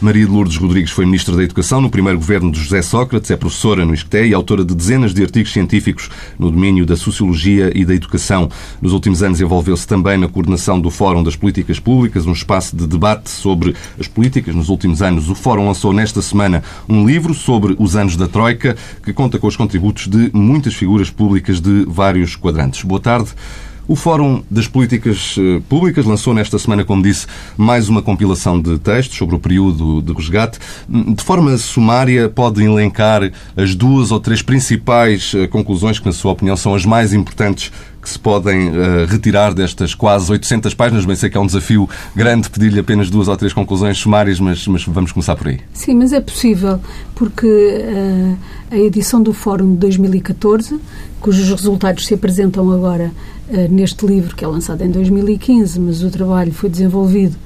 Maria de Lourdes Rodrigues foi Ministra da Educação no primeiro governo de José Sócrates, é professora no ISCTE e autora de dezenas de artigos científicos no domínio da Sociologia e da Educação. Nos últimos anos envolveu-se também na coordenação do Fórum das Políticas Públicas, um espaço de debate sobre as políticas. Nos últimos anos, o Fórum lançou nesta semana um livro sobre os anos da Troika, que conta com os contributos de muitas figuras públicas de vários quadrantes. Boa tarde. O Fórum das Políticas eh, Públicas lançou nesta semana, como disse, mais uma compilação de textos sobre o período de resgate. Hum, de forma sumária, pode elencar as duas ou três principais eh, conclusões que, na sua opinião, são as mais importantes que se podem uh, retirar destas quase 800 páginas. Bem, sei que é um desafio grande pedir-lhe apenas duas ou três conclusões sumárias, mas, mas vamos começar por aí. Sim, mas é possível, porque uh, a edição do Fórum de 2014, cujos resultados se apresentam agora uh, neste livro, que é lançado em 2015, mas o trabalho foi desenvolvido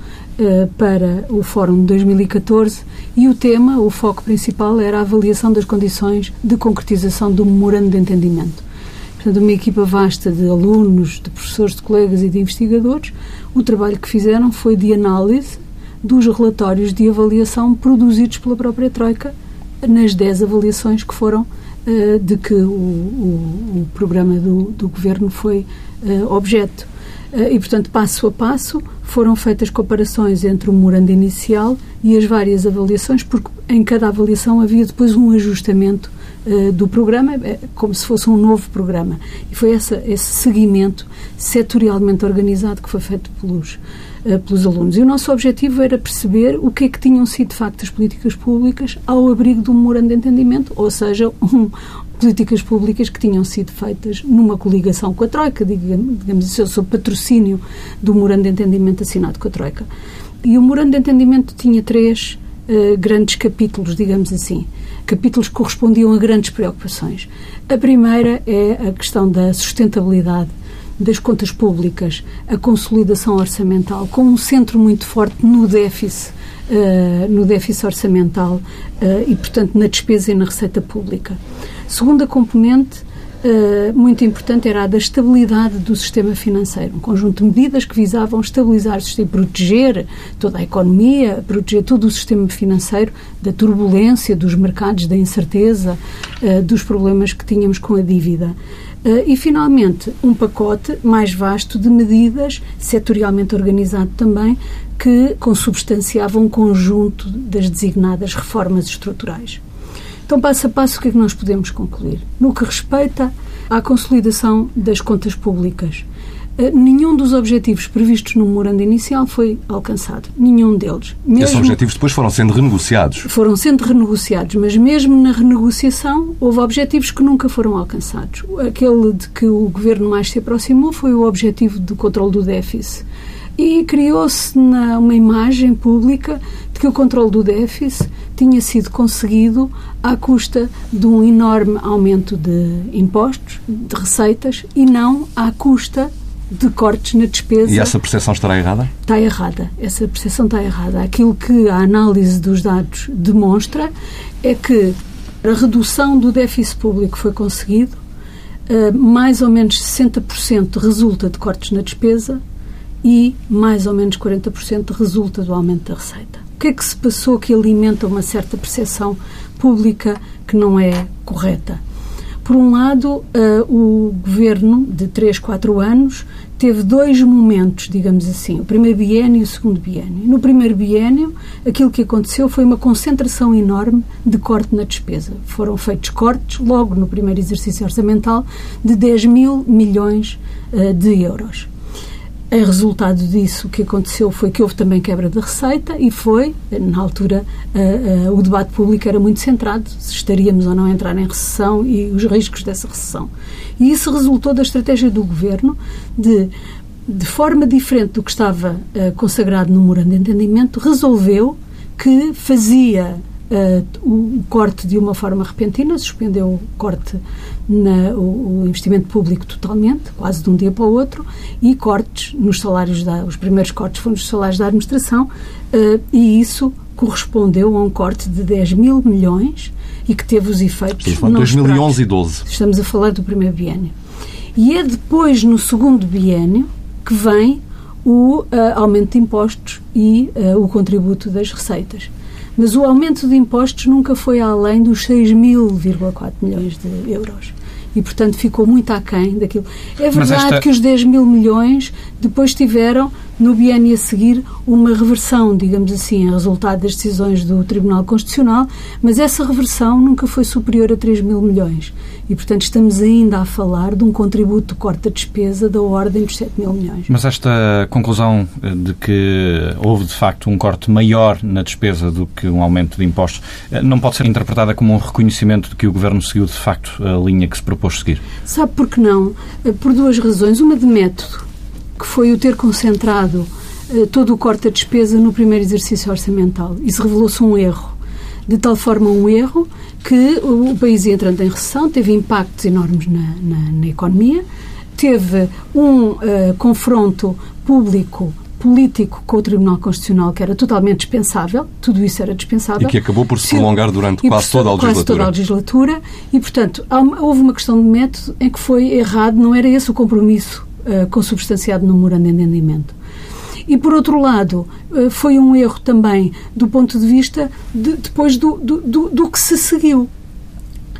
para o Fórum de 2014 e o tema, o foco principal, era a avaliação das condições de concretização do memorando de entendimento. Portanto, uma equipa vasta de alunos, de professores, de colegas e de investigadores, o trabalho que fizeram foi de análise dos relatórios de avaliação produzidos pela própria Troika nas 10 avaliações que foram uh, de que o, o, o programa do, do, governo foi uh, objeto. Uh, e, portanto, passo a passo, foram feitas comparações entre o memorando inicial e as várias avaliações, porque em cada avaliação havia depois um ajustamento do programa, como se fosse um novo programa. E foi essa, esse seguimento setorialmente organizado que foi feito pelos, uh, pelos alunos. E o nosso objetivo era perceber o que é que tinham sido, de facto, as políticas públicas ao abrigo do memorando de entendimento, ou seja, um, políticas públicas que tinham sido feitas numa coligação com a Troika, digamos, assim, sob patrocínio do memorando de entendimento assinado com a Troika. E o memorando de entendimento tinha três uh, grandes capítulos, digamos assim. Capítulos que correspondiam a grandes preocupações. A primeira é a questão da sustentabilidade das contas públicas, a consolidação orçamental, com um centro muito forte no déficit, uh, no déficit orçamental uh, e, portanto, na despesa e na receita pública. Segunda componente, Uh, muito importante era a da estabilidade do sistema financeiro. Um conjunto de medidas que visavam estabilizar o sistema, proteger toda a economia, proteger todo o sistema financeiro da turbulência, dos mercados, da incerteza, uh, dos problemas que tínhamos com a dívida. Uh, e, finalmente, um pacote mais vasto de medidas, setorialmente organizado também, que consubstanciavam um conjunto das designadas reformas estruturais. Então, passo a passo, o que é que nós podemos concluir? No que respeita à consolidação das contas públicas, eh, nenhum dos objetivos previstos no memorando inicial foi alcançado. Nenhum deles. Mesmo Esses objetivos depois foram sendo renegociados? Foram sendo renegociados, mas mesmo na renegociação houve objetivos que nunca foram alcançados. Aquele de que o governo mais se aproximou foi o objetivo do controle do déficit. E criou-se uma imagem pública de que o controle do déficit tinha sido conseguido à custa de um enorme aumento de impostos, de receitas, e não à custa de cortes na despesa. E essa percepção estará errada? Está errada. Essa percepção está errada. Aquilo que a análise dos dados demonstra é que a redução do déficit público foi conseguido, eh, mais ou menos 60% resulta de cortes na despesa e mais ou menos 40% resulta do aumento da receita. O que é que se passou que alimenta uma certa percepção pública que não é correta? Por um lado, uh, o governo de 3, 4 anos teve dois momentos, digamos assim, o primeiro biênio e o segundo biênio. No primeiro biênio, aquilo que aconteceu foi uma concentração enorme de corte na despesa. Foram feitos cortes, logo no primeiro exercício orçamental, de 10 mil milhões uh, de euros. Em resultado disso, o que aconteceu foi que houve também quebra de receita e foi, na altura, uh, uh, o debate público era muito centrado se estaríamos ou não a entrar em recessão e os riscos dessa recessão. E isso resultou da estratégia do governo de, de forma diferente do que estava uh, consagrado no Morando de Entendimento, resolveu que fazia uh, o, corte de uma forma repentina, suspendeu o corte, na, o, o, investimento público totalmente, quase de um dia para o outro, e cortes nos salários, da, os primeiros cortes foram nos salários da administração, uh, e isso correspondeu a um corte de 10 mil milhões e que teve os efeitos. Estamos a 2011 e 12. Estamos a falar do primeiro biênio. E é depois, no segundo biênio, que vem o uh, aumento de impostos e uh, o contributo das receitas. Mas o aumento de impostos nunca foi além dos 6.000,4 milhões de euros. E, portanto, ficou muito aquém daquilo. É verdade esta... que os 10 mil milhões depois tiveram, no biênio a seguir, uma reversão, digamos assim, a resultado das decisões do Tribunal Constitucional, mas essa reversão nunca foi superior a 3 mil milhões. E, portanto, estamos ainda a falar de um contributo de corte da despesa da ordem dos 7 mil milhões. Mas esta conclusão eh, de que houve, de facto, um corte maior na despesa do que um aumento de impostos, eh, não pode ser interpretada como um reconhecimento de que o Governo seguiu, de facto, a linha que se propôs seguir? Sabe por que não? Eh, por duas razões. Uma de método, que foi o ter concentrado todo o corte da despesa no primeiro exercício orçamental. Isso revelou-se um erro de tal forma um erro que o país entrando em recessão teve impactos enormes na, na, na economia, teve um uh, confronto público político com o Tribunal Constitucional que era totalmente dispensável, tudo isso era dispensável. E que acabou por se prolongar durante quase toda a legislatura. Quase toda a legislatura e, portanto, houve uma questão de método em que foi errado, não era esse o compromisso uh, consubstanciado no memorando de entendimento. E, por outro lado, eh, foi um erro também do ponto de vista de, depois do, do, do, do que se seguiu.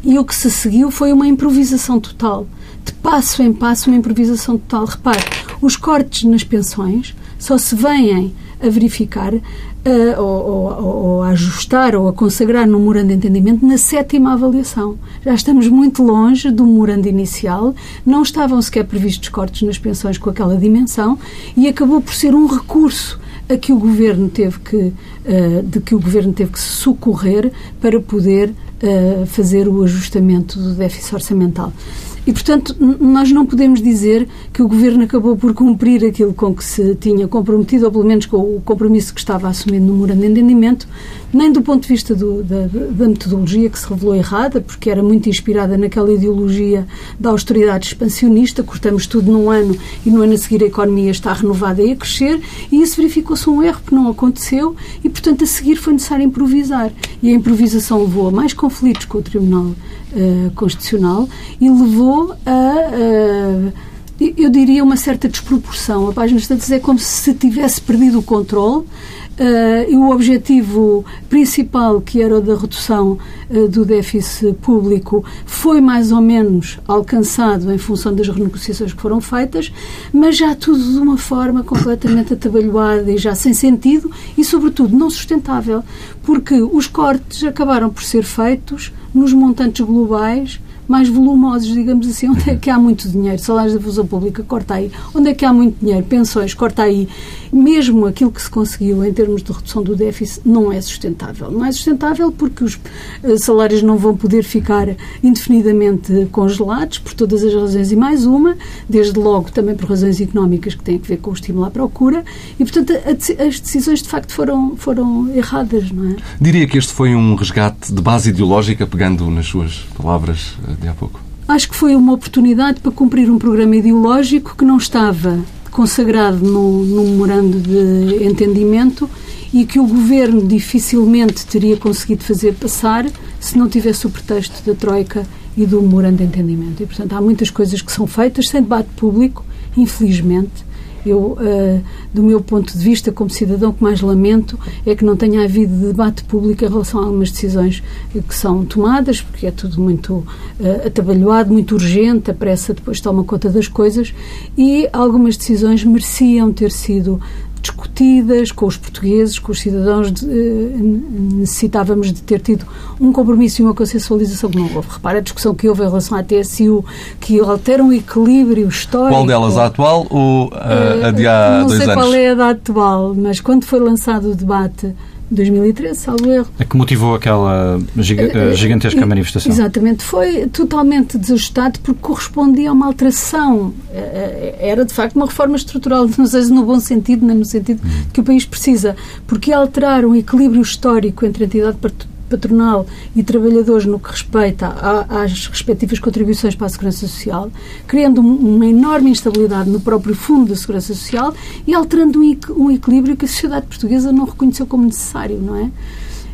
E o que se seguiu foi uma improvisação total. De passo em passo, uma improvisação total. Repare, os cortes nas pensões só se vêm a verificar ou, a ajustar ou a consagrar no morando de entendimento na sétima avaliação. Já estamos muito longe do morando inicial, não estavam sequer previstos cortes nas pensões com aquela dimensão e acabou por ser um recurso a que o governo teve que de que o governo teve que socorrer para poder fazer o ajustamento do déficit orçamental. E, portanto, nós não podemos dizer que o Governo acabou por cumprir aquilo com que se tinha comprometido, ou pelo menos com o compromisso que estava assumindo no memorando de entendimento, nem do ponto de vista do, da, da, metodologia, que se revelou errada, porque era muito inspirada naquela ideologia da austeridade expansionista, cortamos tudo num ano e no ano a seguir a economia está renovada e a crescer, e isso verificou-se um erro que não aconteceu, e, portanto, a seguir foi necessário improvisar. E a improvisação levou a mais conflitos com o Tribunal uh, Constitucional e levou a. Uh, eu diria uma certa desproporção. A página Estados é como se tivesse perdido o controle Uh, e o objetivo principal, que era o da redução uh, do déficit público, foi mais ou menos alcançado em função das renegociações que foram feitas, mas já tudo de uma forma completamente atabalhoada e já sem sentido e, sobretudo, não sustentável, porque os cortes acabaram por ser feitos nos montantes globais mais volumosos, digamos assim. Onde é que há muito dinheiro? Salários da função pública, corta aí. Onde é que há muito dinheiro? Pensões, corta aí. Mesmo aquilo que se conseguiu em termos de redução do déficit não é sustentável. Não é sustentável porque os eh, salários não vão poder ficar indefinidamente congelados por todas as razões e mais uma, desde logo também por razões económicas que têm a ver com o estímulo à procura e, portanto, as decisões de facto foram, foram erradas, não é? Diria que este foi um resgate de base ideológica, pegando nas suas palavras eh, de há pouco? Acho que foi uma oportunidade para cumprir um programa ideológico que não estava consagrado no, no memorando de entendimento e que o governo dificilmente teria conseguido fazer passar se não tivesse o pretexto da Troika e do memorando de entendimento. E, portanto, há muitas coisas que são feitas sem debate público, infelizmente, eu, uh, do meu ponto de vista, como cidadão, o que mais lamento é que não tenha havido debate público em relação a algumas decisões que são tomadas, porque é tudo muito uh, atabalhoado, muito urgente, a pressa depois toma conta das coisas, e algumas decisões mereciam ter sido discutidas com os portugueses, com os cidadãos. De, necessitávamos de ter tido um compromisso e uma consensualização que não houve. Repara a discussão que houve em relação à TSU, que altera um equilíbrio histórico. Qual delas, a atual ou a, a de há dois anos? Não sei qual é a da atual, mas quando foi lançado o debate 2013, salvo erro. É que motivou aquela gigantesca manifestação. Exatamente. Foi totalmente desajustado porque correspondia a uma alteração. Era, de facto, uma reforma estrutural, não sei se no bom sentido, nem no sentido que o país precisa, porque alterar um equilíbrio histórico entre a entidade patronal e trabalhadores no que respeita às respectivas contribuições para a Segurança Social, criando uma enorme instabilidade no próprio Fundo da Segurança Social e alterando um equilíbrio que a sociedade portuguesa não reconheceu como necessário, não é?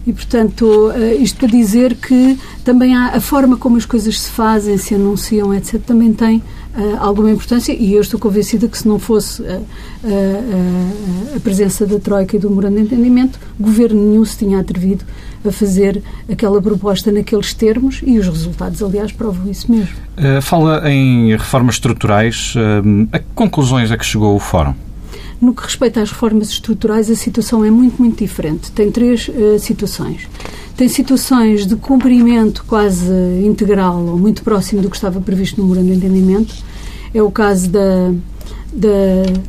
E, portanto, eh, isto para dizer que também há a forma como as coisas se fazem, se anunciam, etc., também tem uh, alguma importância e eu estou convencida que se não fosse uh, uh, a presença da Troika e do Morando de Entendimento, governo nenhum se tinha atrevido a fazer aquela proposta naqueles termos e os resultados, aliás, provam isso mesmo. fala em reformas estruturais. a que conclusões é que chegou o Fórum? No que respeita às reformas estruturais, a situação é muito, muito diferente. Tem três uh, situações. Tem situações de cumprimento quase integral ou muito próximo do que estava previsto no Memorando de Entendimento. É o caso da, da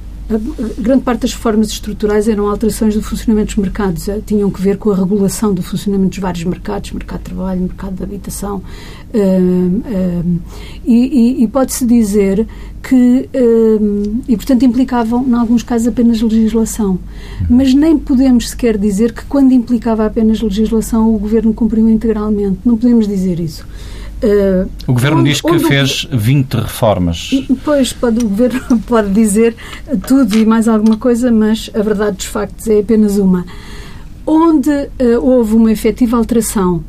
grande parte das reformas estruturais eram alterações do funcionamento dos mercados, eh, tinham que ver com a regulação do funcionamento dos vários mercados, mercado de trabalho, mercado de habitação, uh, uh, e, e pode-se dizer que, e portanto implicavam, em alguns casos, apenas legislação. Mas nem podemos sequer dizer que quando implicava apenas legislação o Governo cumpriu integralmente. Não podemos dizer isso. Uh, o Governo onde, diz que fez 20 reformas. Pois, pode, o Governo pode dizer tudo e mais alguma coisa, mas a verdade dos factos é apenas uma. Onde uh, houve uma efetiva alteração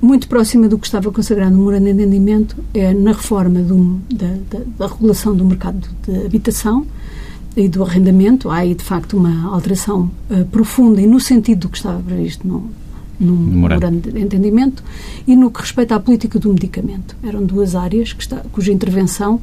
muito próxima do que estava consagrado no Morando de Entendimento é na reforma do, da, da, da, regulação do mercado de habitação e do arrendamento. Há aí, de facto, uma alteração uh, profunda e no sentido do que estava previsto no, no memorando de entendimento e no que respeita à política do medicamento. Eram duas áreas está, cuja intervenção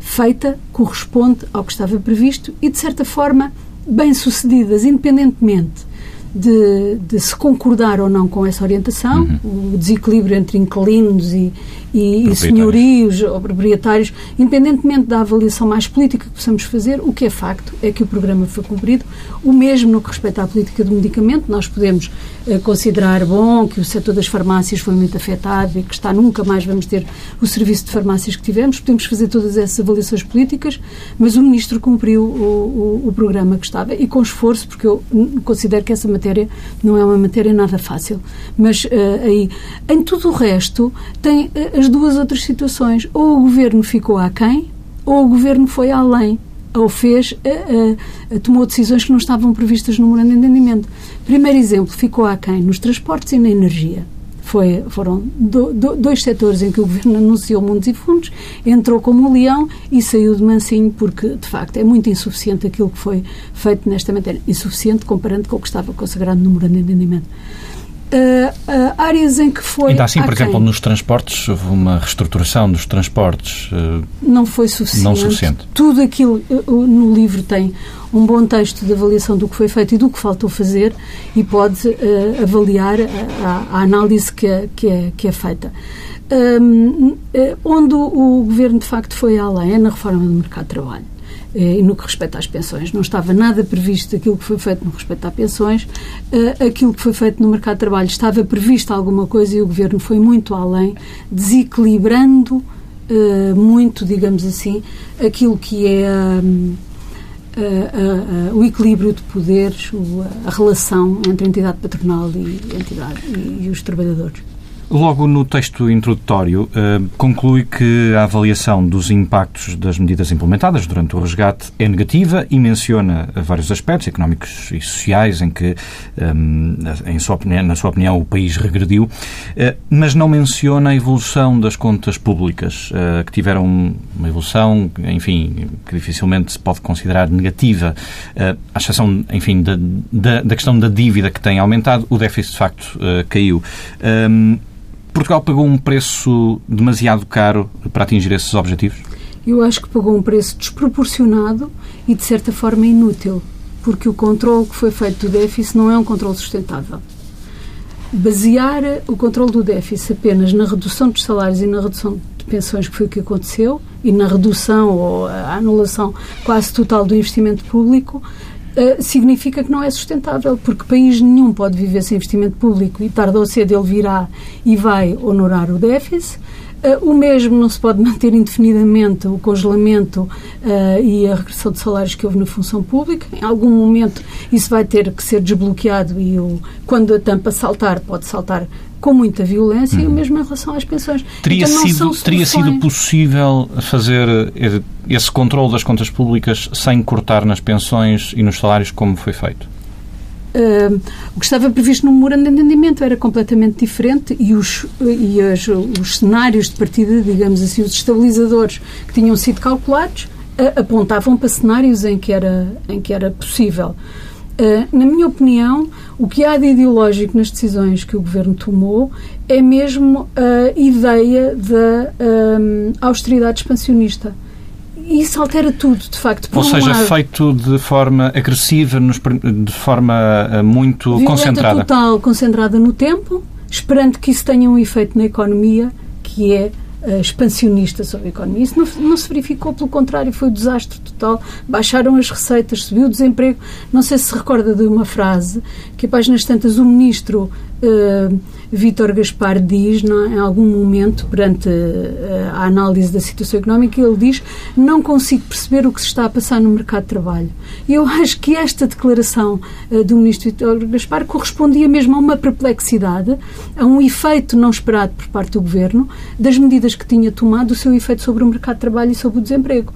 feita corresponde ao que estava previsto e, de certa forma, bem-sucedidas, independentemente de, de, se concordar ou não com essa orientação, uhum. o desequilíbrio entre inquilinos e, e, e senhorios ou proprietários, independentemente da avaliação mais política que possamos fazer, o que é facto é que o programa foi cumprido. O mesmo no que respeita à política do medicamento, nós podemos uh, considerar bom que o setor das farmácias foi muito afetado e que está nunca mais vamos ter o serviço de farmácias que tivemos, podemos fazer todas essas avaliações políticas, mas o Ministro cumpriu o, o, o programa que estava e com esforço, porque eu considero que essa matéria não é uma matéria nada fácil. Mas uh, aí, em tudo o resto, tem uh, as duas outras situações. Ou o governo ficou aquém, ou o governo foi além ou fez, uh, uh, tomou decisões que não estavam previstas no memorando de entendimento. Primeiro exemplo, ficou aquém nos transportes e na energia. Foi, foram do, do, dois setores em que o Governo anunciou mundos e fundos, entrou como um leão e saiu de mansinho, porque, de facto, é muito insuficiente aquilo que foi feito nesta matéria. Insuficiente comparando com o que estava consagrado no memorando de entendimento. Uh, uh, áreas em que foi. Ainda assim, por exemplo, nos transportes, houve uma reestruturação dos transportes. Uh, não foi suficiente. Não suficiente. Tudo aquilo no livro tem um bom texto de avaliação do que foi feito e do que faltou fazer e pode avaliar a, a, análise que é, que é, que é feita. Um, onde o governo de facto foi além é na reforma do mercado de trabalho. Eh, no que respeita às pensões. Não estava nada previsto aquilo que foi feito no respeito às pensões. Eh, aquilo que foi feito no mercado de trabalho estava previsto alguma coisa e o Governo foi muito além, desequilibrando eh, muito, digamos assim, aquilo que é hum, o equilíbrio de poderes, a relação entre a entidade patronal e, entidade, e os trabalhadores. Logo no texto introdutório, uh, conclui que a avaliação dos impactos das medidas implementadas durante o resgate é negativa e menciona vários aspectos económicos e sociais em que, eh, em sua opinião, na sua opinião, o país regrediu, uh, mas não menciona a evolução das contas públicas, que tiveram uma evolução, enfim, que dificilmente se pode considerar negativa, à exceção, enfim, da, da, da, questão da dívida que tem aumentado, o déficit de facto caiu. Portugal pagou um preço demasiado caro para atingir esses objetivos? Eu acho que pagou um preço desproporcionado e, de certa forma, inútil. porque o controle que foi feito do déficit não é um controle sustentável. Basear o controle do déficit apenas na redução dos salários e na redução de pensões, que foi o que aconteceu, e na redução ou a anulação quase total do investimento público, Uh, significa que não é sustentável, porque país nenhum pode viver sem investimento público e tarde ou cedo ele virá e vai honorar o déficit. Uh, o mesmo não se pode manter indefinidamente o congelamento uh, e a regressão de salários que houve na função pública. Em algum momento isso vai ter que ser desbloqueado e o, quando a tampa saltar, pode saltar com muita violência uhum. e o mesmo em relação às pensões. Teria, então, sido, teria sido possível fazer eh, esse controle das contas públicas sem cortar nas pensões e nos salários como foi feito? Uh, o que estava previsto no memorando de entendimento era completamente diferente e, os, e as, os cenários de partida, digamos assim, os estabilizadores que tinham sido calculados, uh, apontavam para cenários em que era, em que era possível. Uh, na minha opinião, o que há de ideológico nas decisões que o Governo tomou é mesmo a ideia da austeridade expansionista isso altera tudo, de facto. Ou seja, lado, feito de forma agressiva, de forma eh, muito concentrada. total, concentrada no tempo, esperando que isso tenha um efeito na economia, que é uh, expansionista sobre a economia. Isso não, não, se verificou, pelo contrário, foi um desastre total. Baixaram as receitas, subiu o desemprego. Não sei se se recorda de uma frase que, a páginas tantas, o ministro uh, Vítor Gaspar diz, não, é? em algum momento, perante uh, a análise da situação económica, ele diz: Não consigo perceber o que se está a passar no mercado de trabalho. E eu acho que esta declaração uh, do ministro Vítor Gaspar correspondia mesmo a uma perplexidade, a um efeito não esperado por parte do governo das medidas que tinha tomado, o seu efeito sobre o mercado de trabalho e sobre o desemprego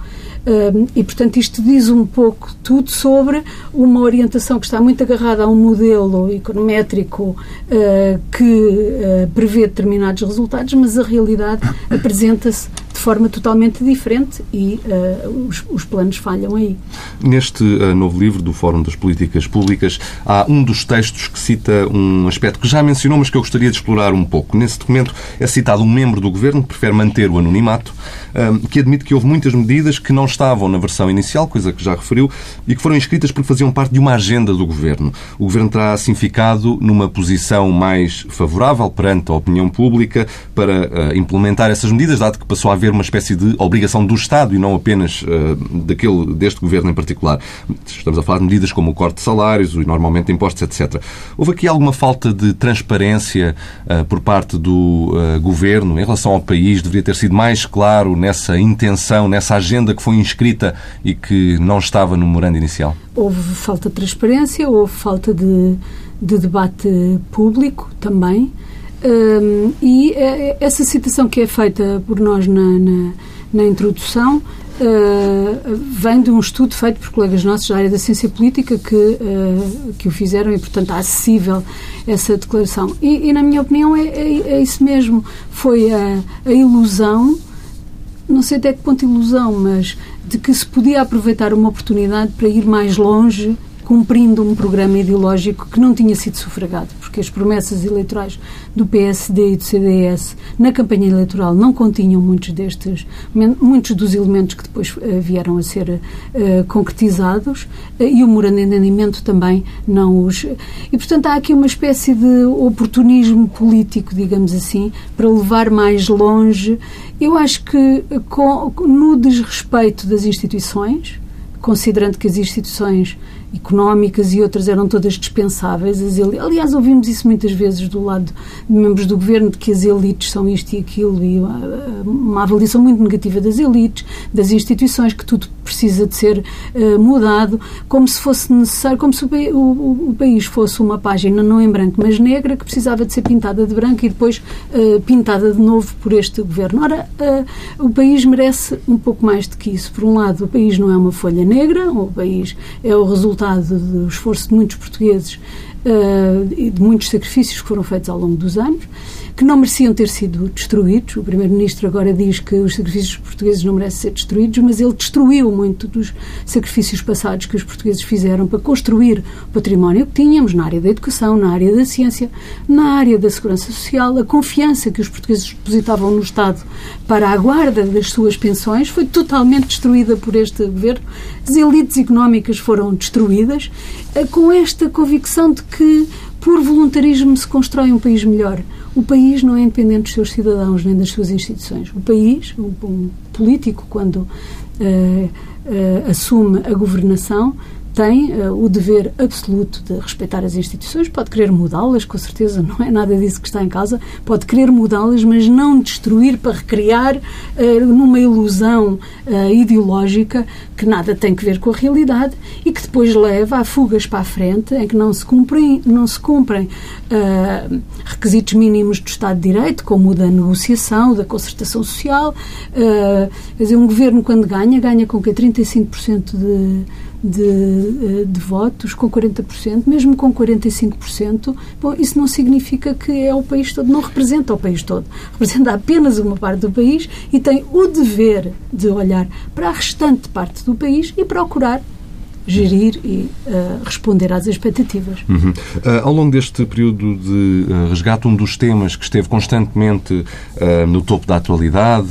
e, portanto, isto diz um pouco tudo sobre uma orientação que está muito agarrada a um modelo econométrico uh, que uh, prevê determinados resultados, mas a realidade apresenta-se forma totalmente diferente e uh, os, os, planos falham aí. Neste uh, novo livro do Fórum das Políticas Públicas, há um dos textos que cita um aspecto que já mencionou, mas que eu gostaria de explorar um pouco. Nesse documento é citado um membro do governo que prefere manter o anonimato, uh, que admite que houve muitas medidas que não estavam na versão inicial, coisa que já referiu, e que foram inscritas porque faziam parte de uma agenda do governo. O governo terá assim ficado numa posição mais favorável perante a opinião pública para implementar essas medidas, dado que passou a haver uma espécie de obrigação do Estado e não apenas uh, daquele, deste governo em particular. Estamos a falar de medidas como o corte de salários, e normalmente impostos, etc. Houve aqui alguma falta de transparência uh, por parte do uh, governo em relação ao país? Deveria ter sido mais claro nessa intenção, nessa agenda que foi inscrita e que não estava no memorando inicial? Houve falta de transparência, houve falta de, de debate público também. Um, e é, essa citação que é feita por nós na, na, na introdução uh, vem de um estudo feito por colegas nossos da área da ciência política que, uh, que o fizeram e, portanto, é acessível essa declaração. E, e na minha opinião, é, é, é, isso mesmo. Foi a, a ilusão, não sei até que ponto ilusão, mas de que se podia aproveitar uma oportunidade para ir mais longe cumprindo um programa ideológico que não tinha sido sufragado, porque as promessas eleitorais do PSD e do CDS na campanha eleitoral não continham muitos destes, muitos dos elementos que depois uh, vieram a ser uh, concretizados uh, e o entendimento também não os. E, portanto, há aqui uma espécie de oportunismo político, digamos assim, para levar mais longe. Eu acho que com, no desrespeito das instituições, considerando que as instituições económicas e outras eram todas dispensáveis. Aliás, ouvimos isso muitas vezes do lado de membros do governo, de que as elites são isto e aquilo, e uma avaliação muito negativa das elites, das instituições, que tudo precisa de ser uh, mudado, como se fosse necessário, como se o, o, o, país fosse uma página não em branco, mas negra, que precisava de ser pintada de branco e depois uh, pintada de novo por este governo. Ora, uh, o país merece um pouco mais do que isso. Por um lado, o país não é uma folha negra, o país é o resultado do esforço de muitos portugueses uh, de muitos sacrifícios que foram feitos ao longo dos anos, que não mereciam ter sido destruídos. O Primeiro-Ministro agora diz que os sacrifícios portugueses não merecem ser destruídos, mas ele destruiu muito dos sacrifícios passados que os portugueses fizeram para construir o património que tínhamos na área da educação, na área da ciência, na área da segurança social, a confiança que os portugueses depositavam no Estado para a guarda das suas pensões foi totalmente destruída por este governo. As elites económicas foram destruídas eh, com esta convicção de que por voluntarismo se constrói um país melhor. O país não é independente dos seus cidadãos nem das suas instituições. O país, um, político, quando uh, uh, assume a governação, tem uh, o dever absoluto de respeitar as instituições, pode querer mudá-las, com certeza, não é nada disso que está em causa, pode querer mudá-las, mas não destruir para recriar uh, numa ilusão uh, ideológica que nada tem que ver com a realidade e que depois leva a fugas para a frente em que não se cumprem, não se cumprem requisitos mínimos do Estado de Direito, como o da negociação, da concertação social. quer dizer, um governo, quando ganha, ganha com que 35% de de, eh, de, votos, com 40%, mesmo com 45%, bom, isso não significa que é o país todo, não representa o país todo. Representa apenas uma parte do país e tem o dever de olhar para a restante parte do país e procurar gerir e uh, responder às expectativas. Uhum. Uh, ao longo deste período de uh, resgate, um dos temas que esteve constantemente no topo da atualidade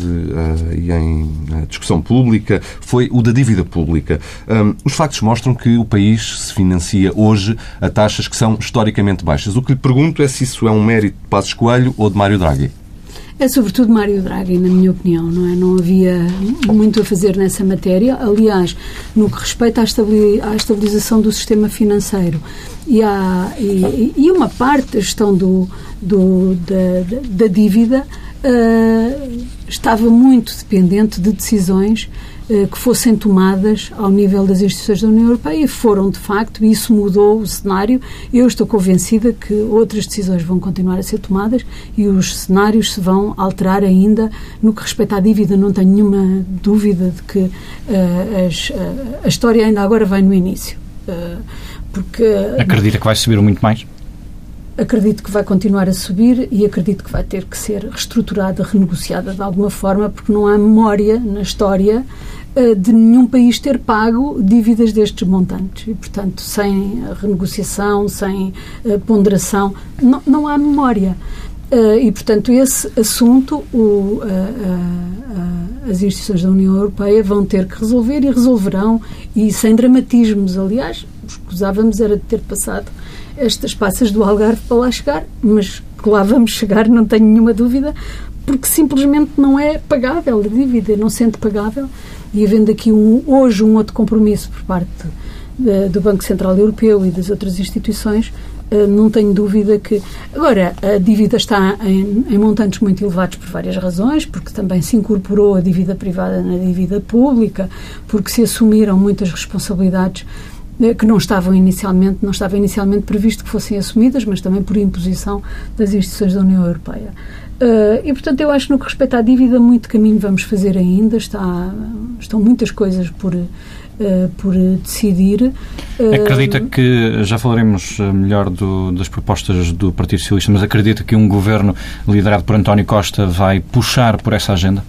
e em discussão pública foi o da dívida pública. Um, os factos mostram que o país se financia hoje a taxas que são historicamente baixas. O que lhe pergunto é se isso é um mérito de Passos Coelho ou de Mário Draghi. É sobretudo Mário Draghi, na minha opinião, não é? Não havia muito a fazer nessa matéria. Aliás, no que respeita à estabilização do sistema financeiro e, à, e, e uma parte da gestão do, do da, da, dívida uh, estava muito dependente de decisões que fossem tomadas ao nível das instituições da União Europeia e foram, de facto, e isso mudou o cenário. Eu estou convencida que outras decisões vão continuar a ser tomadas e os cenários se vão alterar ainda no que respeita à dívida. Não tenho nenhuma dúvida de que uh, as, uh, a história ainda agora vai no início. Uh, porque, Acredita que vai subir muito mais? Acredito que vai continuar a subir e acredito que vai ter que ser reestruturada, renegociada de alguma forma, porque não há memória na história eh, de nenhum país ter pago dívidas destes montantes. E, portanto, sem renegociação, sem uh, ponderação, não, não, há memória. Uh, e, portanto, esse assunto o, uh, as instituições da União Europeia vão ter que resolver e resolverão, e sem dramatismos. Aliás, escusávamos era de ter passado estas passas do Algarve para lá chegar, mas que lá vamos chegar, não tenho nenhuma dúvida, porque simplesmente não é pagável a dívida, não sendo pagável, e havendo aqui um, hoje um outro compromisso por parte de, do Banco Central Europeu e das outras instituições, uh, não tenho dúvida que. Agora, a dívida está em, em, montantes muito elevados por várias razões, porque também se incorporou a dívida privada na dívida pública, porque se assumiram muitas responsabilidades eh, que não estavam inicialmente, não estava inicialmente previsto que fossem assumidas, mas também por imposição das instituições da União Europeia. Uh, e, portanto, eu acho que no que respeita à dívida, muito caminho vamos fazer ainda. Está, estão muitas coisas por, uh, por decidir. Uh, acredita que, já falaremos melhor do, das propostas do Partido Socialista, mas acredita que um governo liderado por António Costa vai puxar por essa agenda?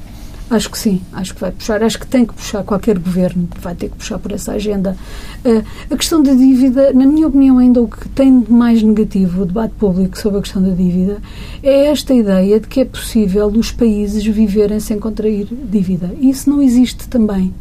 Acho que sim, acho que vai puxar, acho que tem que puxar, qualquer governo vai ter que puxar por essa agenda. Uh, a questão da dívida, na minha opinião, ainda o que tem de mais negativo o debate público sobre a questão da dívida é esta ideia de que é possível os países viverem sem contrair dívida. Isso não existe também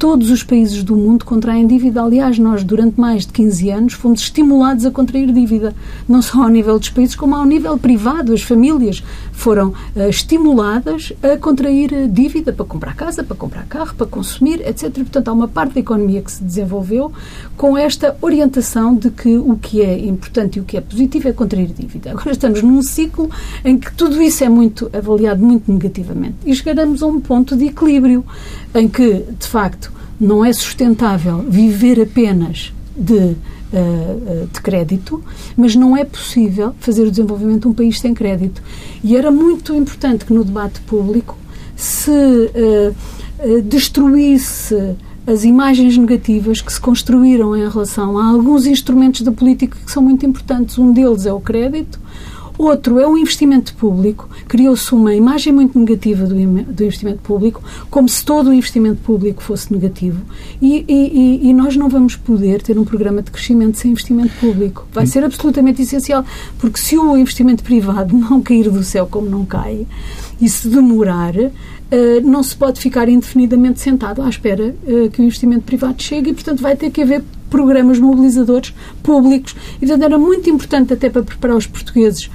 todos os países do mundo contraem dívida. Aliás, nós, durante mais de 15 anos, fomos estimulados a contrair dívida, não só ao nível dos países, como ao nível privado. As famílias foram uh, estimuladas a contrair eh, dívida para comprar casa, para comprar carro, para consumir, etc. Portanto, há uma parte da economia que se desenvolveu com esta orientação de que o que é importante e o que é positivo é contrair dívida. Agora estamos num ciclo em que tudo isso é muito avaliado muito negativamente e chegaremos a um ponto de equilíbrio em que, de facto, não é sustentável viver apenas de, uh, de crédito, mas não é possível fazer o desenvolvimento de um país sem crédito. E era muito importante que no debate público se uh, destruísse as imagens negativas que se construíram em relação a alguns instrumentos da política que são muito importantes. Um deles é o crédito, Outro é o investimento público. Criou-se uma imagem muito negativa do, investimento público, como se todo o investimento público fosse negativo. E, e, e, nós não vamos poder ter um programa de crescimento sem investimento público. Vai ser absolutamente essencial, porque se o investimento privado não cair do céu como não cai, e se demorar, Uh, não se pode ficar indefinidamente sentado à espera uh, que o investimento privado chegue e, portanto, vai ter que haver programas mobilizadores públicos. E, portanto, era muito importante até para preparar os portugueses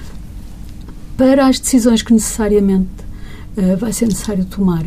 para as decisões que necessariamente uh, vai ser necessário tomar,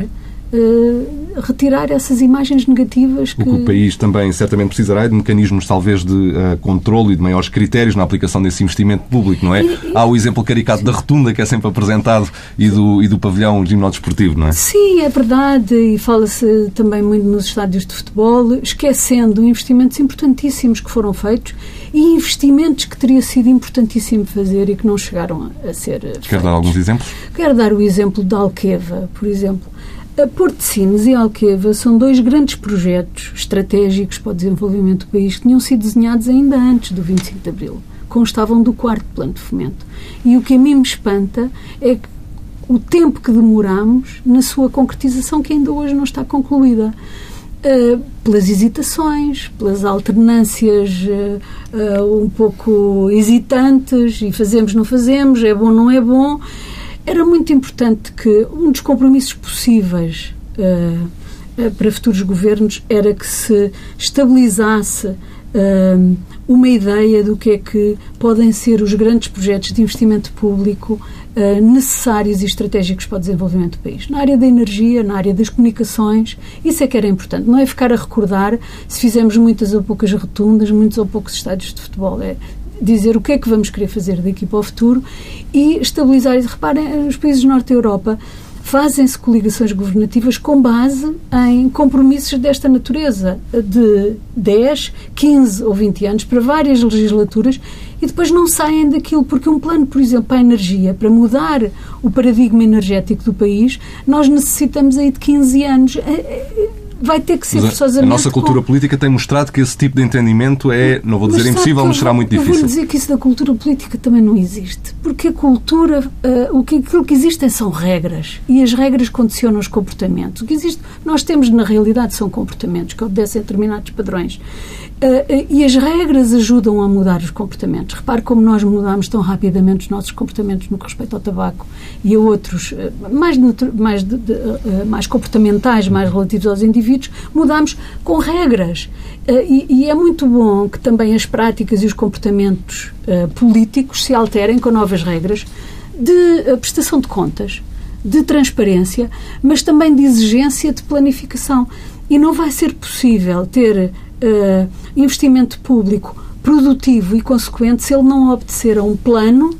Uh, retirar essas imagens negativas que... O que o país também certamente precisará é de mecanismos talvez de uh, controle e de maiores critérios na aplicação desse investimento público, não é? E, Há o exemplo caricato da rotunda que é sempre apresentado e do, e do pavilhão gimnodesportivo, não é? Sim, é verdade e fala-se também muito nos estádios de futebol, esquecendo investimentos importantíssimos que foram feitos e investimentos que teria sido importantíssimo fazer e que não chegaram a, ser Quer feitos. dar alguns exemplos? Quero dar o exemplo da Alqueva, por exemplo. A Sines e Alqueva são dois grandes projetos estratégicos para o desenvolvimento do país que tinham sido desenhados ainda antes do 25 de Abril. Constavam do quarto plano de fomento. E o que a mim me espanta é que o tempo que demoramos na sua concretização, que ainda hoje não está concluída. Uh, pelas hesitações, pelas alternâncias uh, uh, um pouco hesitantes e fazemos, não fazemos, é bom, não é bom. Era muito importante que um dos compromissos possíveis para futuros governos era que se estabilizasse uma ideia do que é que podem ser os grandes projetos de investimento público uh, necessários e estratégicos para o desenvolvimento do país. Na área da energia, na área das comunicações, isso é que era importante. Não é ficar a recordar se fizemos muitas ou poucas rotundas, muitos ou poucos estádios de futebol. É dizer o que é que vamos querer fazer daqui para o futuro e estabilizar. E reparem, os países do Norte da Europa fazem-se coligações governativas com base em compromissos desta natureza, de 10, 15 ou 20 anos, para várias legislaturas, e depois não saem daquilo, porque um plano, por exemplo, para a energia, para mudar o paradigma energético do país, nós necessitamos aí de 15 anos é, é, vai ter que ser forçosamente... A nossa cultura com... política tem mostrado que esse tipo de entendimento é, não vou dizer mas impossível, mas será muito difícil. Eu vou dizer que isso da cultura política também não existe. Porque a cultura, uh, o que, aquilo que existem são regras. E as regras condicionam os comportamentos. O que existe, nós temos na realidade são comportamentos que obedecem a determinados padrões. Uh, e as regras ajudam a mudar os comportamentos. Repare como nós mudamos tão rapidamente os nossos comportamentos no que respeita ao tabaco e a outros uh, mais, mais, de, de, uh, mais comportamentais, mais relativos aos indivíduos, mudamos com regras. E, e, é muito bom que também as práticas e os comportamentos políticos se alterem com novas regras de prestação de contas, de transparência, mas também de exigência de planificação. E não vai ser possível ter uh, investimento público produtivo e consequente se ele não obedecer a um plano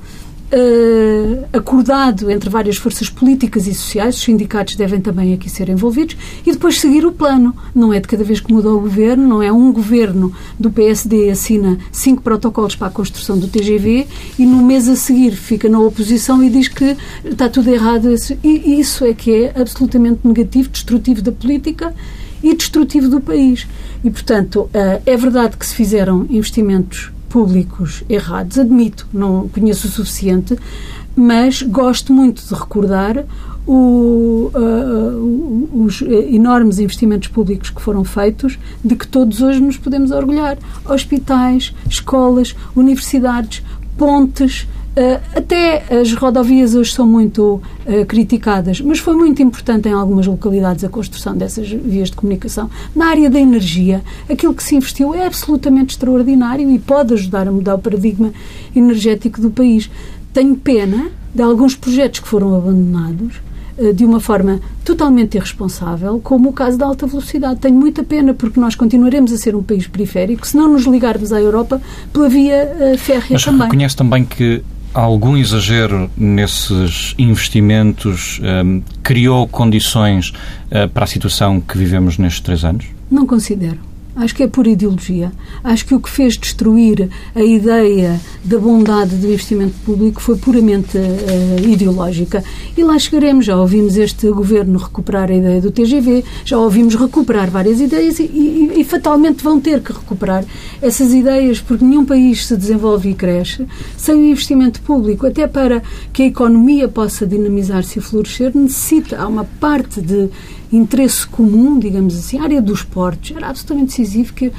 Uh, acordado entre várias forças políticas e sociais, os sindicatos devem também aqui ser envolvidos, e depois seguir o plano. Não é de cada vez que muda o governo, não é um governo do PSD assina cinco protocolos para a construção do TGV e no mês a seguir fica na oposição e diz que está tudo errado. E isso é que é absolutamente negativo, destrutivo da política e destrutivo do país. E, portanto, eh, é verdade que se fizeram investimentos públicos errados, admito, não conheço o suficiente, mas gosto muito de recordar o, uh, os enormes investimentos públicos que foram feitos, de que todos hoje nos podemos orgulhar. Hospitais, escolas, universidades, pontes, até as rodovias hoje são muito uh, criticadas, mas foi muito importante em algumas localidades a construção dessas vias de comunicação. Na área da energia, aquilo que se investiu é absolutamente extraordinário e pode ajudar a mudar o paradigma energético do país. Tenho pena de alguns projetos que foram abandonados uh, de uma forma totalmente irresponsável, como o caso da alta velocidade. Tenho muita pena porque nós continuaremos a ser um país periférico se não nos ligarmos à Europa pela via férrea Mas também. Mas reconhece também que algum exagero nesses investimentos um, criou condições uh, para a situação que vivemos nestes três anos? Não considero. Acho que é por ideologia. Acho que o que fez destruir a ideia da bondade do investimento público foi puramente uh, ideológica. E lá chegaremos. Já ouvimos este governo recuperar a ideia do TGV, já ouvimos recuperar várias ideias e, e, e fatalmente vão ter que recuperar essas ideias, porque nenhum país se desenvolve e cresce sem o investimento público. Até para que a economia possa dinamizar-se e florescer, necessita, há uma parte de interesse comum, digamos assim, a área dos portos, era absolutamente decisivo que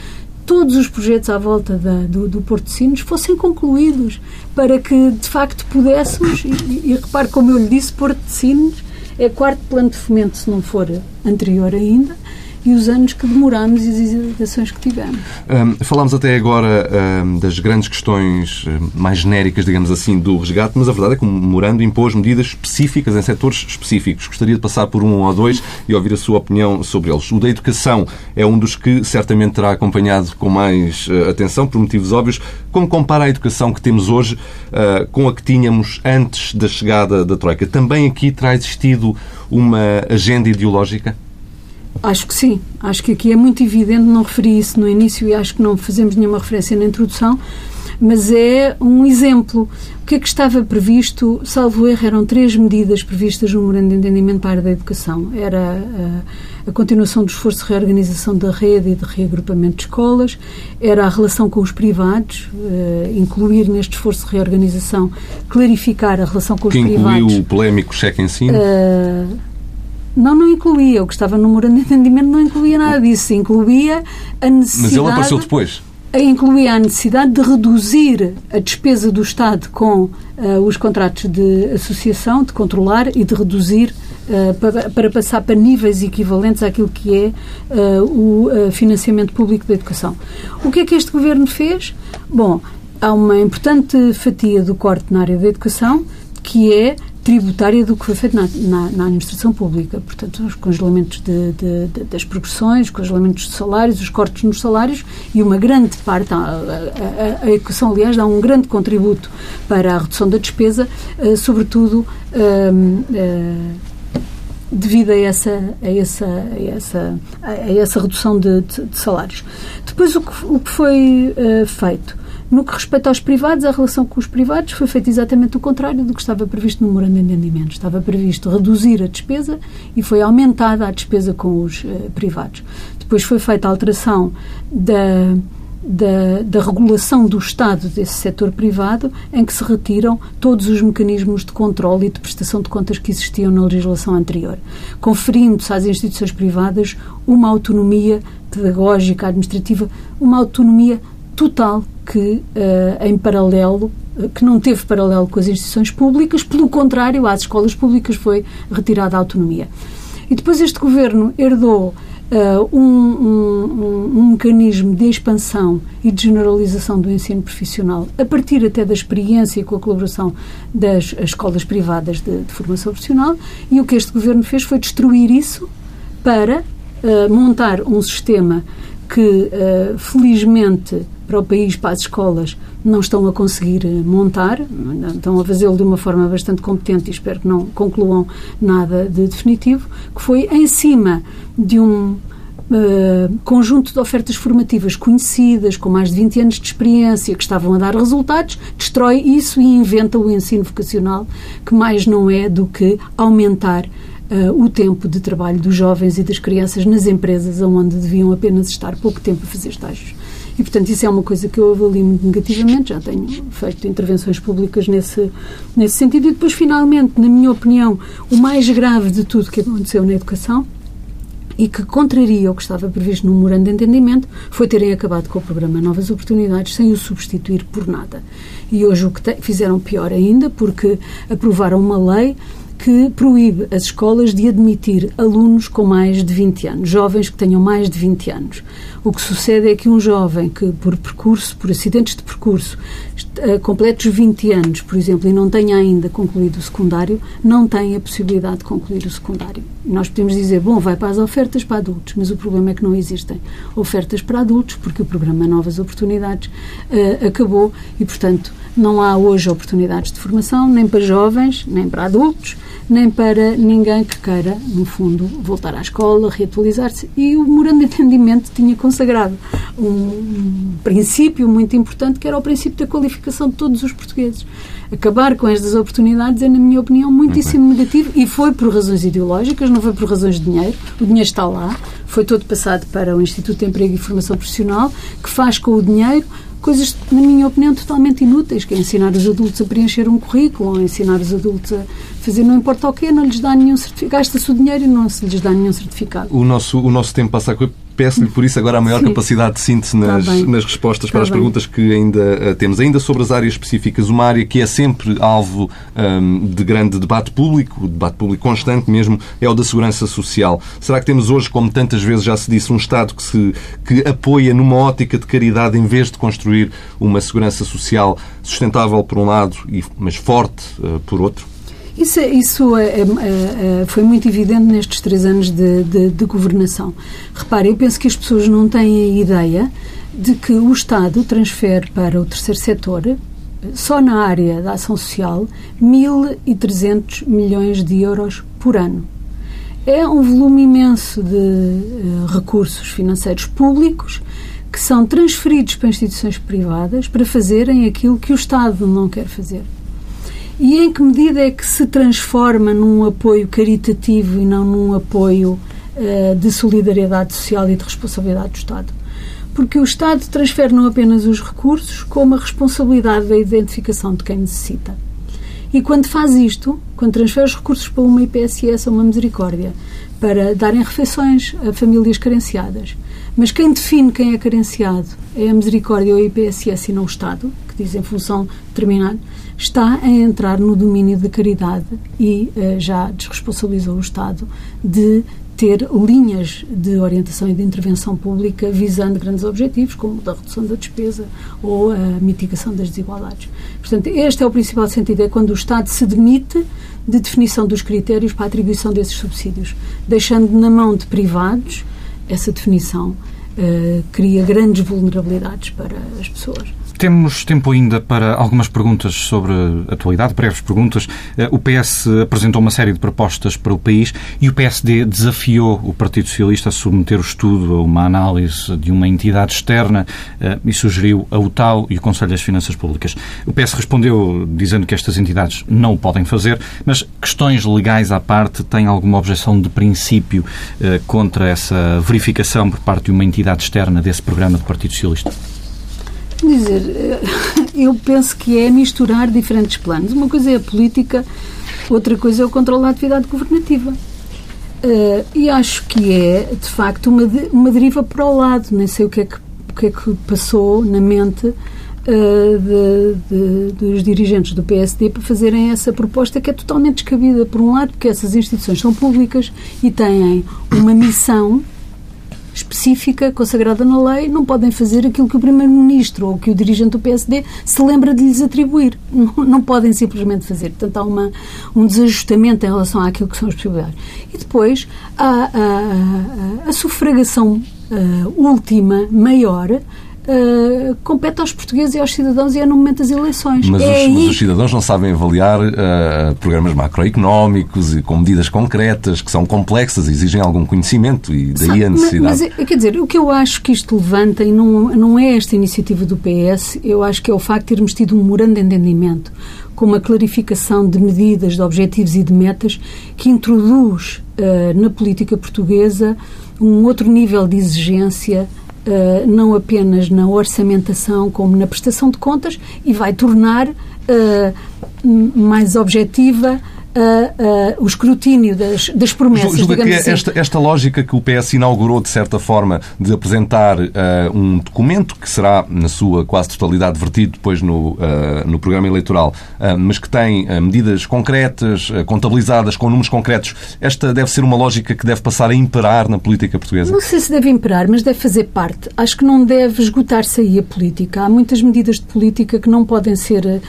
todos os projetos à volta da, do, do, Porto de Sinos fossem concluídos para que, de facto, pudéssemos, e, e, repare como eu lhe disse, Porto de Sinos é quarto plano de fomento, se não for anterior ainda, e os anos que demoramos e as hesitações que tivemos. Um, falámos até agora um, das grandes questões mais genéricas, digamos assim, do resgate, mas a verdade é que o memorando impôs medidas específicas em setores específicos. Gostaria de passar por um ou dois e ouvir a sua opinião sobre eles. O da educação é um dos que certamente terá acompanhado com mais uh, atenção, por motivos óbvios. Como compara a educação que temos hoje uh, com a que tínhamos antes da chegada da Troika? Também aqui terá existido uma agenda ideológica? Acho que sim. Acho que aqui é muito evidente, não referi isso no início e acho que não fazemos nenhuma referência na introdução, mas é um exemplo. O que é que estava previsto? Salvo erro, eram três medidas previstas no Memorando de Entendimento para a área da educação. Era a, eh, a continuação do esforço de reorganização da rede e de reagrupamento de escolas, era a relação com os privados, uh, incluir neste esforço de reorganização, clarificar a relação com os que privados. Que incluiu o polémico cheque ensino? Uh, não, não incluía. O que estava no memorando de entendimento não incluía nada disso. Incluía a necessidade... Mas ele apareceu depois? Incluía a necessidade de reduzir a despesa do Estado com uh, os contratos de associação, de controlar e de reduzir uh, para, para, passar para níveis equivalentes àquilo que é uh, o financiamento público da educação. O que é que este Governo fez? Bom, há uma importante fatia do corte na área da educação que é tributária do que foi feito na, na, na administração pública. Portanto, os congelamentos de, de, de, das progressões, os congelamentos de salários, os cortes nos salários e uma grande parte, a, a, a, educação, aliás, dá um grande contributo para a redução da despesa, uh, sobretudo uh, uh, devido a essa, a essa, a essa, a essa redução de, de, de salários. Depois, o que, o que foi feito? No que respeita aos privados, a relação com os privados foi feita exatamente o contrário do que estava previsto no memorando de entendimento. Estava previsto reduzir a despesa e foi aumentada a despesa com os uh, privados. Depois foi feita a alteração da, da, da, regulação do Estado desse setor privado, em que se retiram todos os mecanismos de controle e de prestação de contas que existiam na legislação anterior, conferindo-se às instituições privadas uma autonomia pedagógica, administrativa, uma autonomia total que, uh, em paralelo, eh, que não teve paralelo com as instituições públicas, pelo contrário, às escolas públicas foi retirada a autonomia. E depois este governo herdou uh, um, um, um, mecanismo de expansão e de generalização do ensino profissional, a partir até da experiência e com a colaboração das escolas privadas de, de formação profissional, e o que este governo fez foi destruir isso para uh, montar um sistema que, uh, felizmente, para o país, para as escolas, não estão a conseguir eh, montar, estão a fazê-lo de uma forma bastante competente e espero que não concluam nada de definitivo, que foi em cima de um Uh, conjunto de ofertas formativas conhecidas, com mais de 20 anos de experiência, que estavam a dar resultados, destrói isso e inventa o ensino vocacional, que mais não é do que aumentar uh, o tempo de trabalho dos jovens e das crianças nas empresas, onde deviam apenas estar pouco tempo a fazer estágios. E, portanto, isso é uma coisa que eu avalio muito negativamente, já tenho feito intervenções públicas nesse, nesse sentido. E depois, finalmente, na minha opinião, o mais grave de tudo que aconteceu na educação e que contraria o que estava previsto no memorando de entendimento foi terem acabado com o programa Novas Oportunidades sem o substituir por nada. E hoje o que fizeram pior ainda, porque aprovaram uma lei que proíbe as escolas de admitir alunos com mais de 20 anos, jovens que tenham mais de 20 anos. O que sucede é que um jovem que, por percurso, por acidentes de percurso, uh, complete os 20 anos, por exemplo, e não tenha ainda concluído o secundário, não tem a possibilidade de concluir o secundário. Nós podemos dizer, bom, vai para as ofertas para adultos, mas o problema é que não existem ofertas para adultos, porque o programa Novas Oportunidades uh, acabou e, portanto, não há hoje oportunidades de formação, nem para jovens, nem para adultos, nem para ninguém que queira, no fundo, voltar à escola, reatualizar-se. E o Morando de Entendimento tinha consagrado um princípio muito importante, que era o princípio da qualificação de todos os portugueses. Acabar com estas oportunidades é, na minha opinião, muitíssimo negativo e foi por razões ideológicas, não foi por razões de dinheiro. O dinheiro está lá, foi todo passado para o Instituto de Emprego e Formação Profissional, que faz com o dinheiro coisas, na minha opinião, totalmente inúteis, que é ensinar os adultos a preencher um currículo, ou ensinar os adultos a fazer não importa o quê, não lhes dá nenhum certificado, gasta-se o dinheiro e não se lhes dá nenhum certificado. O nosso, o nosso tempo passa a Peço-lhe, por isso, agora a maior Sim. capacidade de síntese nas, tá nas respostas para as bem. perguntas que ainda uh, temos. Ainda sobre as áreas específicas, uma área que é sempre alvo um, de grande debate público, debate público constante mesmo, é o da segurança social. Será que temos hoje, como tantas vezes já se disse, um Estado que, se, que apoia numa ótica de caridade em vez de construir uma segurança social sustentável por um lado, mas forte uh, por outro? Isso, isso é, é, é, foi muito evidente nestes três anos de, de, de governação. Repare, eu penso que as pessoas não têm a ideia de que o Estado transfere para o terceiro setor, só na área da ação social, 1.300 milhões de euros por ano. É um volume imenso de uh, recursos financeiros públicos que são transferidos para instituições privadas para fazerem aquilo que o Estado não quer fazer. E em que medida é que se transforma num apoio caritativo e não num apoio uh, de solidariedade social e de responsabilidade do Estado? Porque o Estado transfere não apenas os recursos, como a responsabilidade da identificação de quem necessita. E quando faz isto, quando transfere os recursos para uma IPSS ou uma misericórdia, para darem refeições a famílias carenciadas, mas quem define quem é carenciado é a misericórdia ou a IPSS e não o Estado, que diz em função determinada, está a entrar no domínio da caridade e uh, já desresponsabilizou o Estado de ter linhas de orientação e de intervenção pública visando grandes objetivos, como a redução da despesa ou a mitigação das desigualdades. Portanto, este é o principal sentido, é quando o Estado se demite de definição dos critérios para a atribuição desses subsídios, deixando na mão de privados essa definição uh, cria grandes vulnerabilidades para as pessoas. Temos tempo ainda para algumas perguntas sobre atualidade, breves perguntas. Eh, o PS apresentou uma série de propostas para o país e o PSD desafiou o Partido Socialista a submeter o estudo a uma análise de uma entidade externa eh, e sugeriu a UTAU e o Conselho das Finanças Públicas. O PS respondeu dizendo que estas entidades não o podem fazer, mas questões legais à parte, tem alguma objeção de princípio eh, contra essa verificação por parte de uma entidade externa desse programa do Partido Socialista? Dizer, eh, eu penso que é misturar diferentes planos. Uma coisa é a política, outra coisa é o controle da atividade governativa. Uh, e acho que é, de facto, uma, uma deriva para o lado. Nem sei o que é que, o que, é que passou na mente uh, de, de, dos dirigentes do PSD para fazerem essa proposta que é totalmente descabida. Por um lado, porque essas instituições são públicas e têm uma missão específica, consagrada na lei, não podem fazer aquilo que o Primeiro-Ministro ou que o dirigente do PSD se lembra de lhes atribuir. Não, não podem simplesmente fazer. Portanto, há uma, um desajustamento em relação àquilo que são as possibilidades. E depois, a, a, a, a sufragação uh, última, maior, Uh, compete aos portugueses e aos cidadãos e é no momento das eleições. Mas, é os, mas os, cidadãos não sabem avaliar uh, programas macroeconómicos e com medidas concretas que são complexas, exigem algum conhecimento e daí Sabe, a necessidade. Mas, mas, quer dizer, o que eu acho que isto levanta, e não, não é esta iniciativa do PS, eu acho que é o facto de termos tido um morando de entendimento com uma clarificação de medidas, de objetivos e de metas que introduz uh, na política portuguesa um outro nível de exigência Uh, não apenas na orçamentação, como na prestação de contas, e vai tornar uh, mais objetiva uh, o escrutínio das, das promessas. Julga que assim. esta, esta lógica que o PS inaugurou, de certa forma, de apresentar uh, um documento que será, na sua quase totalidade, vertido depois no, no programa eleitoral, mas que tem medidas concretas, contabilizadas com números concretos, esta deve ser uma lógica que deve passar a imperar na política portuguesa? Não sei se deve imperar, mas deve fazer parte. Acho que não deve esgotar-se aí a política. Há muitas medidas de política que não podem ser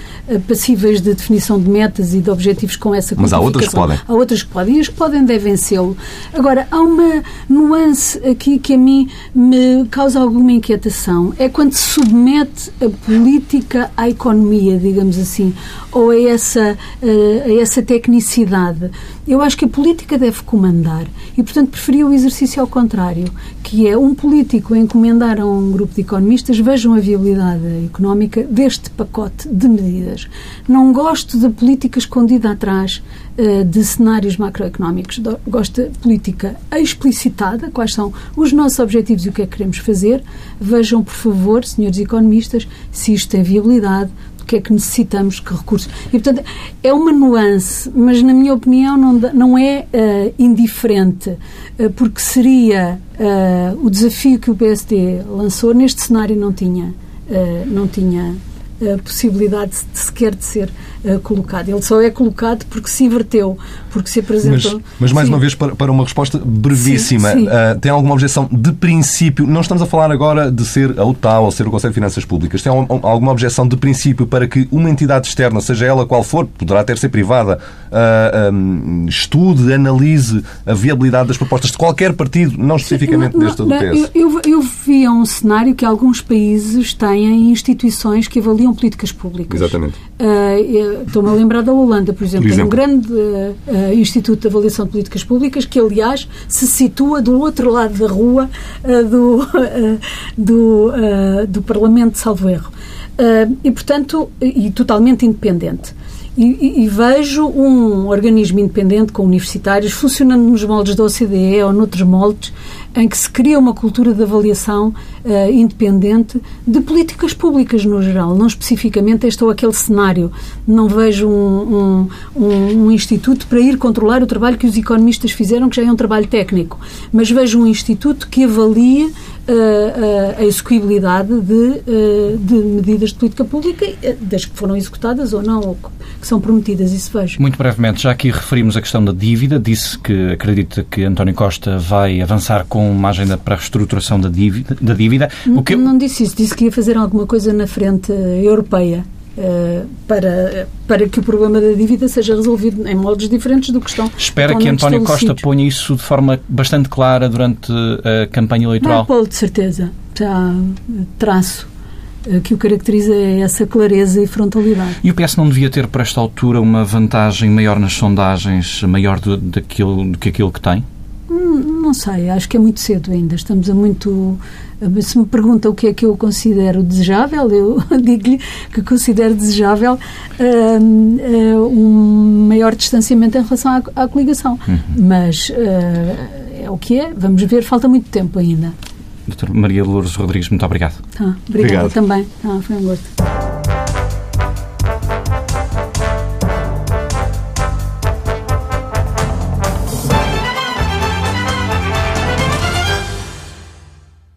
passíveis de definição de metas e de objetivos com essa Mas há outras que podem. Há outras que podem e as que podem devem sê-lo. Agora, há uma nuance aqui que a mim me causa alguma inquietação. É quando se submete a política à economia, digamos assim, ou a essa, eh, a essa tecnicidade. Eu acho que a política deve comandar e, portanto, preferia o exercício ao contrário, que é um político encomendar a um grupo de economistas vejam a viabilidade económica deste pacote de medidas. Não gosto da política escondida atrás uh, de cenários macroeconómicos. Gosto de política explicitada, quais são os nossos objetivos e o que é que queremos fazer. Vejam, por favor, senhores economistas, se isto tem viabilidade, que é que necessitamos, que recursos. E, portanto, é uma nuance, mas, na minha opinião, não, não é uh, indiferente, uh, porque seria o desafio que o PSD lançou, neste cenário não tinha, não tinha possibilidade de, sequer de ser uh, colocado. Ele só é colocado porque se inverteu, porque se apresentou. Mas, mas mais sim. uma vez, para, para, uma resposta brevíssima, sim, sim. Uh, tem alguma objeção de princípio? Não estamos a falar agora de ser a UTAL ou ser o Conselho de Finanças Públicas. Tem alguma objeção de princípio para que uma entidade externa, seja ela qual for, poderá até ser privada, uh, ah, um, estude, analise a viabilidade das propostas de qualquer partido, não especificamente não, desta do PS? Eu, eu, eu via um cenário que alguns países têm instituições que avaliam políticas públicas. Exatamente. Uh, Estou-me a lembrar da Holanda, por exemplo, por exemplo. tem um grande uh, Instituto de Avaliação de Políticas Públicas que, aliás, se situa do outro lado da rua uh, do, do, do Parlamento, salvo erro. e, portanto, e totalmente independente. E, e, vejo um organismo independente com universitários funcionando nos moldes da OCDE ou noutros moldes em que se cria uma cultura de avaliação uh, independente de políticas públicas no geral, não especificamente este ou aquele cenário. Não vejo um, um, um, instituto para ir controlar o trabalho que os economistas fizeram, que já é um trabalho técnico, mas vejo um instituto que avalie a, a execuibilidade de, de, medidas de política pública, das que foram executadas ou não, ou que são prometidas, isso vejo. Muito brevemente, já aqui referimos a questão da dívida, disse que acredita que António Costa vai avançar com uma agenda para a reestruturação da dívida. Da dívida. O que... Não disse isso, disse que ia fazer alguma coisa na frente europeia. Uh, para, para que o problema da dívida seja resolvido em moldes diferentes do que estão. Espera que António Costa ponha isso de forma bastante clara durante a campanha eleitoral? Não, de certeza. Já traço eh, que o caracteriza é essa clareza e frontalidade. E o PS não devia ter, para esta altura, uma vantagem maior nas sondagens, maior do, daquilo, do que aquilo que tem? Hum, não sei, acho que é muito cedo ainda. Estamos a muito. Se me pergunta o que é que eu considero desejável, eu digo-lhe que considero desejável uh, um maior distanciamento em relação à, à coligação. Uhum. Mas uh, é o que é, vamos ver, falta muito tempo ainda. Doutora Maria Lourdes Rodrigues, muito obrigado. Tá, obrigada obrigado. também. Tá, foi um gosto.